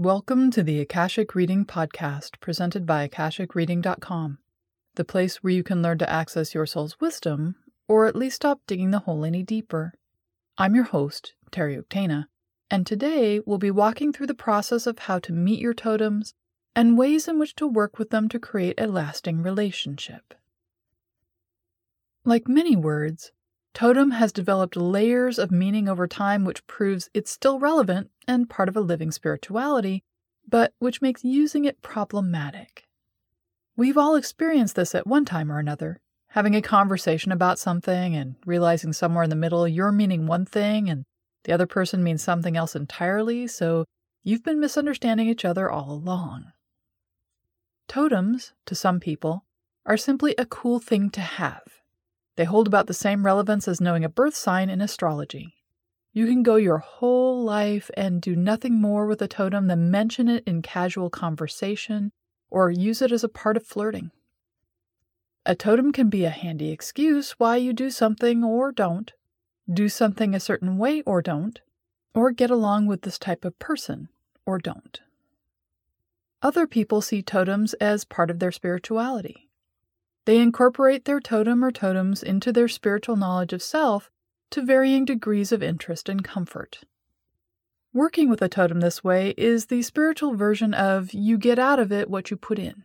Welcome to the Akashic Reading Podcast presented by AkashicReading.com, the place where you can learn to access your soul's wisdom, or at least stop digging the hole any deeper. I'm your host, Terry Octana, and today we'll be walking through the process of how to meet your totems and ways in which to work with them to create a lasting relationship. Like many words, totem has developed layers of meaning over time, which proves it's still relevant and part of a living spirituality, but which makes using it problematic. We've all experienced this at one time or another, having a conversation about something and realizing somewhere in the middle you're meaning one thing and the other person means something else entirely, so you've been misunderstanding each other all along. Totems, to some people, are simply a cool thing to have. They hold about the same relevance as knowing a birth sign in astrology. You can go your whole life and do nothing more with a totem than mention it in casual conversation or use it as a part of flirting. A totem can be a handy excuse why you do something or don't, do something a certain way or don't, or get along with this type of person or don't. Other people see totems as part of their spirituality. They incorporate their totem or totems into their spiritual knowledge of self to varying degrees of interest and comfort. Working with a totem this way is the spiritual version of you get out of it what you put in.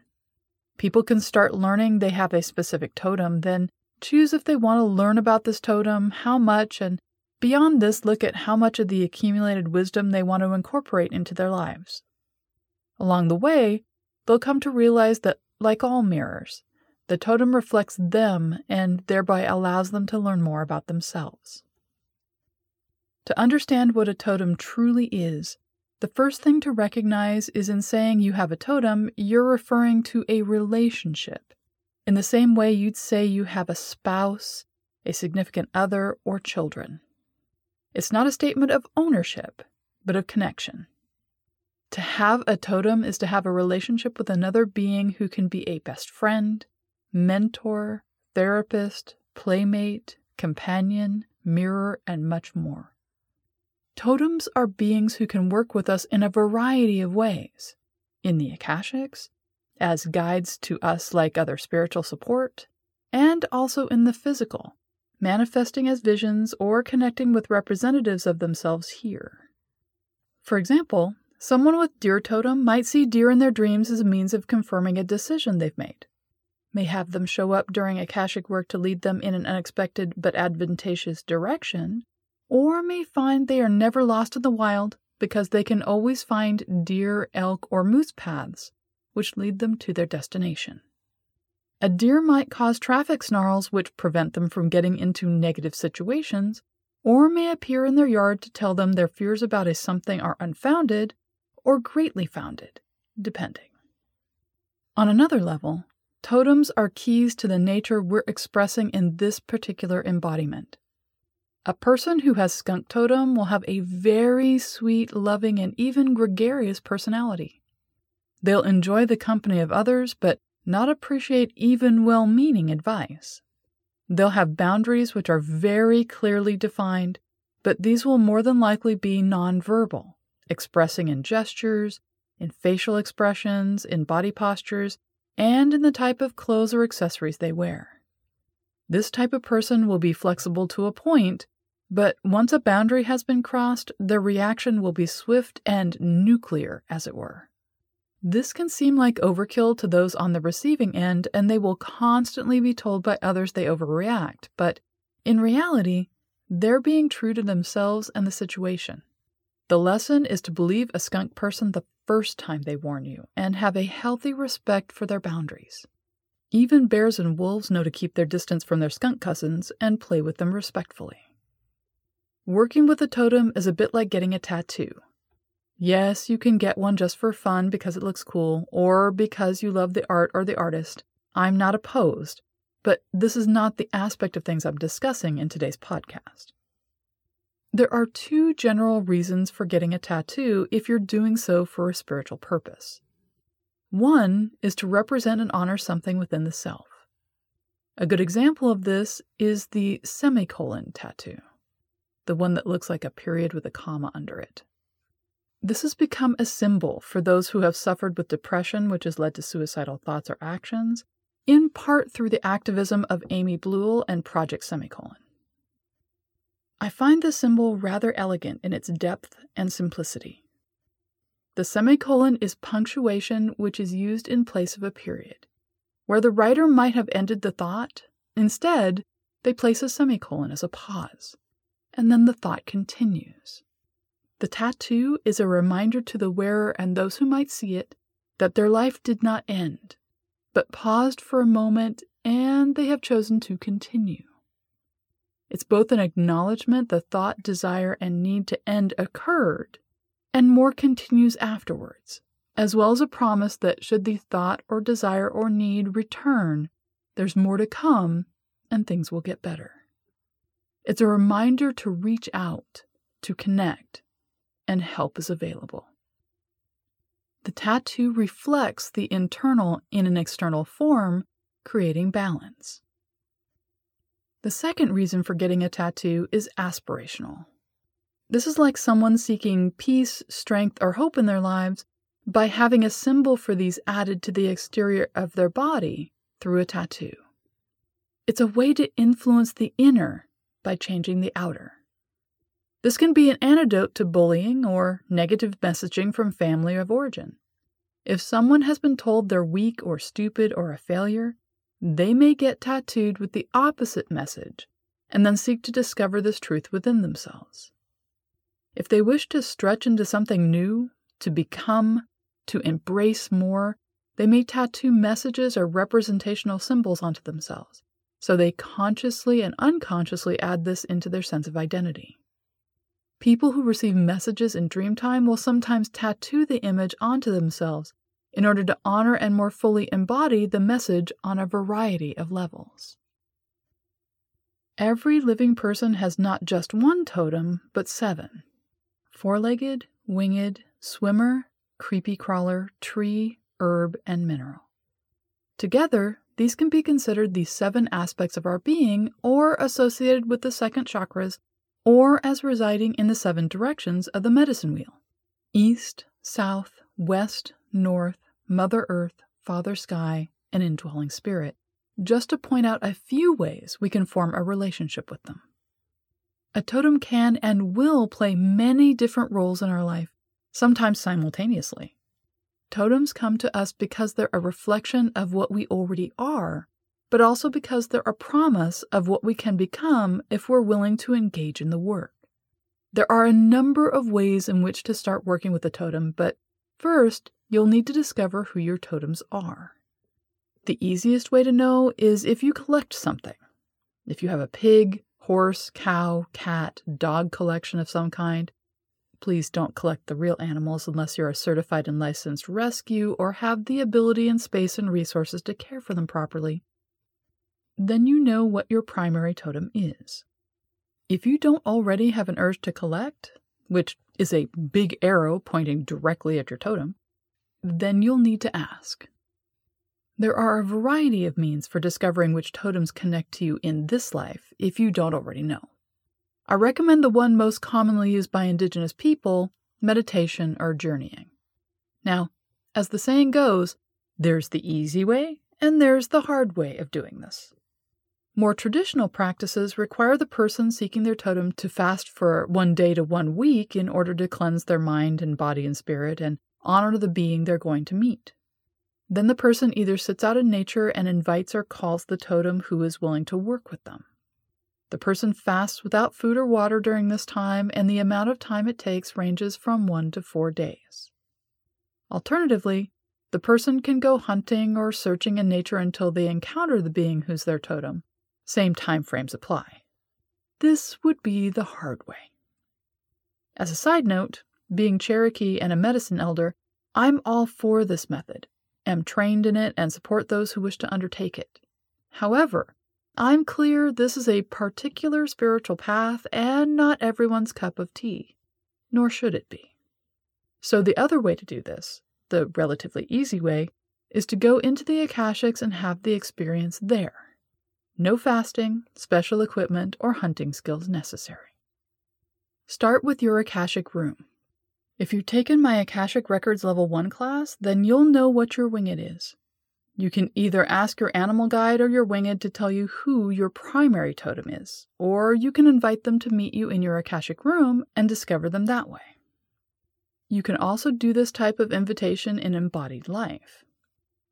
People can start learning they have a specific totem, then choose if they want to learn about this totem, how much, and beyond this, look at how much of the accumulated wisdom they want to incorporate into their lives. Along the way, they'll come to realize that, like all mirrors, the totem reflects them and thereby allows them to learn more about themselves. To understand what a totem truly is, the first thing to recognize is in saying you have a totem, you're referring to a relationship, in the same way you'd say you have a spouse, a significant other, or children. It's not a statement of ownership, but of connection. To have a totem is to have a relationship with another being who can be a best friend, mentor, therapist, playmate, companion, mirror, and much more. Totems are beings who can work with us in a variety of ways in the Akashics, as guides to us like other spiritual support, and also in the physical, manifesting as visions or connecting with representatives of themselves here. For example, Someone with deer totem might see deer in their dreams as a means of confirming a decision they've made. May have them show up during Akashic work to lead them in an unexpected but advantageous direction, or may find they are never lost in the wild because they can always find deer, elk, or moose paths which lead them to their destination. A deer might cause traffic snarls which prevent them from getting into negative situations, or may appear in their yard to tell them their fears about a something are unfounded or greatly founded, depending. On another level, totems are keys to the nature we're expressing in this particular embodiment. A person who has skunk totem will have a very sweet, loving, and even gregarious personality. They'll enjoy the company of others, but not appreciate even well meaning advice. They'll have boundaries which are very clearly defined, but these will more than likely be nonverbal expressing in gestures, in facial expressions, in body postures, and in the type of clothes or accessories they wear. This type of person will be flexible to a point, but once a boundary has been crossed, their reaction will be swift and nuclear, as it were. This can seem like overkill to those on the receiving end, and they will constantly be told by others they overreact, but in reality, they're being true to themselves and the situation. The lesson is to believe a skunk person the first time they warn you and have a healthy respect for their boundaries. Even bears and wolves know to keep their distance from their skunk cousins and play with them respectfully. Working with a totem is a bit like getting a tattoo. Yes, you can get one just for fun because it looks cool or because you love the art or the artist. I'm not opposed, but this is not the aspect of things I'm discussing in today's podcast. There are two general reasons for getting a tattoo if you're doing so for a spiritual purpose. One is to represent and honor something within the self. A good example of this is the semicolon tattoo, the one that looks like a period with a comma under it. This has become a symbol for those who have suffered with depression, which has led to suicidal thoughts or actions, in part through the activism of Amy Bleuel and Project Semicolon. I find the symbol rather elegant in its depth and simplicity. The semicolon is punctuation which is used in place of a period. Where the writer might have ended the thought, instead, they place a semicolon as a pause, and then the thought continues. The tattoo is a reminder to the wearer and those who might see it that their life did not end, but paused for a moment and they have chosen to continue. It's both an acknowledgement the thought, desire, and need to end occurred, and more continues afterwards, as well as a promise that should the thought or desire or need return, there's more to come and things will get better. It's a reminder to reach out, to connect, and help is available. The tattoo reflects the internal in an external form, creating balance. The second reason for getting a tattoo is aspirational. This is like someone seeking peace, strength, or hope in their lives by having a symbol for these added to the exterior of their body through a tattoo. It's a way to influence the inner by changing the outer. This can be an antidote to bullying or negative messaging from family of origin. If someone has been told they're weak or stupid or a failure, they may get tattooed with the opposite message and then seek to discover this truth within themselves. If they wish to stretch into something new, to become, to embrace more, they may tattoo messages or representational symbols onto themselves, so they consciously and unconsciously add this into their sense of identity. People who receive messages in dreamtime will sometimes tattoo the image onto themselves in order to honor and more fully embody the message on a variety of levels. Every living person has not just one totem, but seven four legged, winged, swimmer, creepy crawler, tree, herb, and mineral. Together, these can be considered the seven aspects of our being, or associated with the second chakras, or as residing in the seven directions of the medicine wheel east, south, west, north, Mother Earth, Father Sky, and indwelling spirit, just to point out a few ways we can form a relationship with them. A totem can and will play many different roles in our life, sometimes simultaneously. Totems come to us because they're a reflection of what we already are, but also because they're a promise of what we can become if we're willing to engage in the work. There are a number of ways in which to start working with a totem, but first, you'll need to discover who your totems are. The easiest way to know is if you collect something. If you have a pig, horse, cow, cat, dog collection of some kind, please don't collect the real animals unless you're a certified and licensed rescue or have the ability and space and resources to care for them properly. Then you know what your primary totem is. If you don't already have an urge to collect, which is a big arrow pointing directly at your totem, then you'll need to ask. There are a variety of means for discovering which totems connect to you in this life if you don't already know. I recommend the one most commonly used by Indigenous people meditation or journeying. Now, as the saying goes, there's the easy way and there's the hard way of doing this. More traditional practices require the person seeking their totem to fast for one day to one week in order to cleanse their mind and body and spirit and honor the being they're going to meet. Then the person either sits out in nature and invites or calls the totem who is willing to work with them. The person fasts without food or water during this time, and the amount of time it takes ranges from one to four days. Alternatively, the person can go hunting or searching in nature until they encounter the being who's their totem. Same time frames apply. This would be the hard way. As a side note, being Cherokee and a medicine elder, I'm all for this method, am trained in it, and support those who wish to undertake it. However, I'm clear this is a particular spiritual path and not everyone's cup of tea, nor should it be. So, the other way to do this, the relatively easy way, is to go into the Akashics and have the experience there. No fasting, special equipment, or hunting skills necessary. Start with your Akashic room. If you've taken my Akashic Records Level 1 class, then you'll know what your winged is. You can either ask your animal guide or your winged to tell you who your primary totem is, or you can invite them to meet you in your Akashic room and discover them that way. You can also do this type of invitation in embodied life.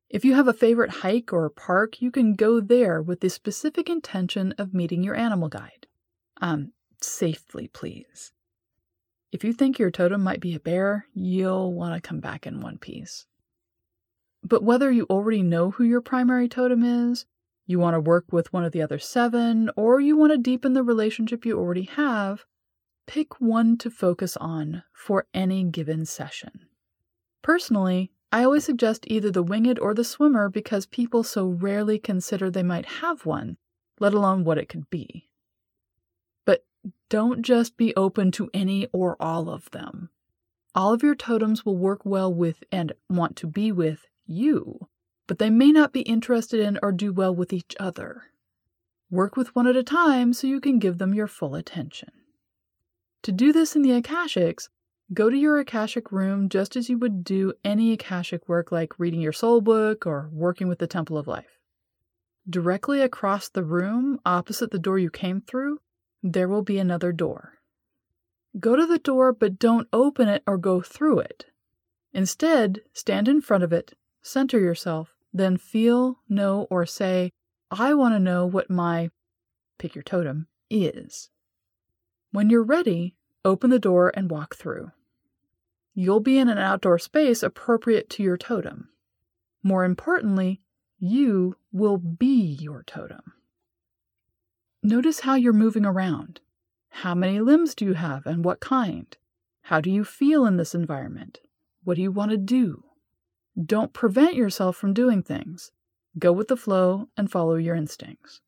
If you have a favorite hike or park, you can go there with the specific intention of meeting your animal guide. Um, safely, please. If you think your totem might be a bear, you'll want to come back in one piece. But whether you already know who your primary totem is, you want to work with one of the other seven, or you want to deepen the relationship you already have, pick one to focus on for any given session. Personally, I always suggest either the winged or the swimmer because people so rarely consider they might have one, let alone what it could be. Don't just be open to any or all of them. All of your totems will work well with and want to be with you, but they may not be interested in or do well with each other. Work with one at a time so you can give them your full attention. To do this in the Akashics, go to your Akashic room just as you would do any Akashic work like reading your soul book or working with the Temple of Life. Directly across the room, opposite the door you came through, there will be another door. Go to the door, but don't open it or go through it. Instead, stand in front of it Center yourself, then feel, know, or say, I want to know what my, pick your totem, is. When you're ready, open the door and walk through. You'll be in an outdoor space appropriate to your totem. More importantly, you will be your totem. Notice how you're moving around. How many limbs do you have and what kind? How do you feel in this environment? What do you want to do? Don't prevent yourself from doing things. Go with the flow and follow your instincts.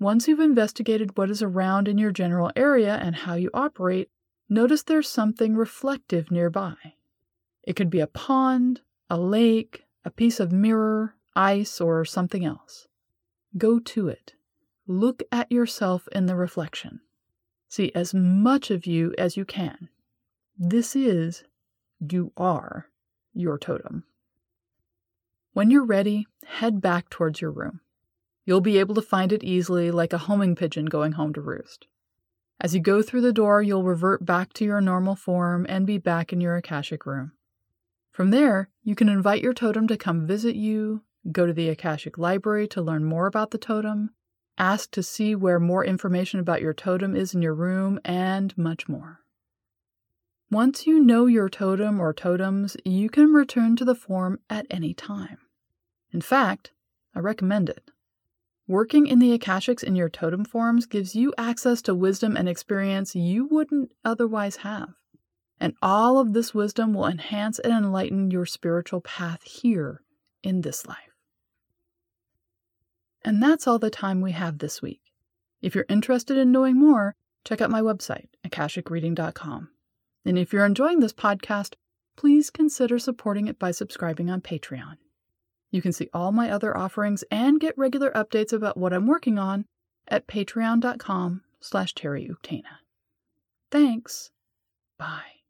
Once you've investigated what is around in your general area and how you operate, notice there's something reflective nearby. It could be a pond, a lake, a piece of mirror, ice, or something else. Go to it. Look at yourself in the reflection. See as much of you as you can. This is, you are, your totem. When you're ready, head back towards your room. You'll be able to find it easily, like a homing pigeon going home to roost. As you go through the door, you'll revert back to your normal form and be back in your Akashic room. From there, you can invite your totem to come visit you, go to the Akashic Library to learn more about the totem, ask to see where more information about your totem is in your room, and much more. Once you know your totem or totems, you can return to the form at any time. In fact, I recommend it. Working in the Akashics in your totem forms gives you access to wisdom and experience you wouldn't otherwise have. And all of this wisdom will enhance and enlighten your spiritual path here in this life. And that's all the time we have this week. If you're interested in knowing more, check out my website, akashicreading.com. And if you're enjoying this podcast, please consider supporting it by subscribing on Patreon. You can see all my other offerings and get regular updates about what I'm working on at patreon.com slash Thanks. Bye.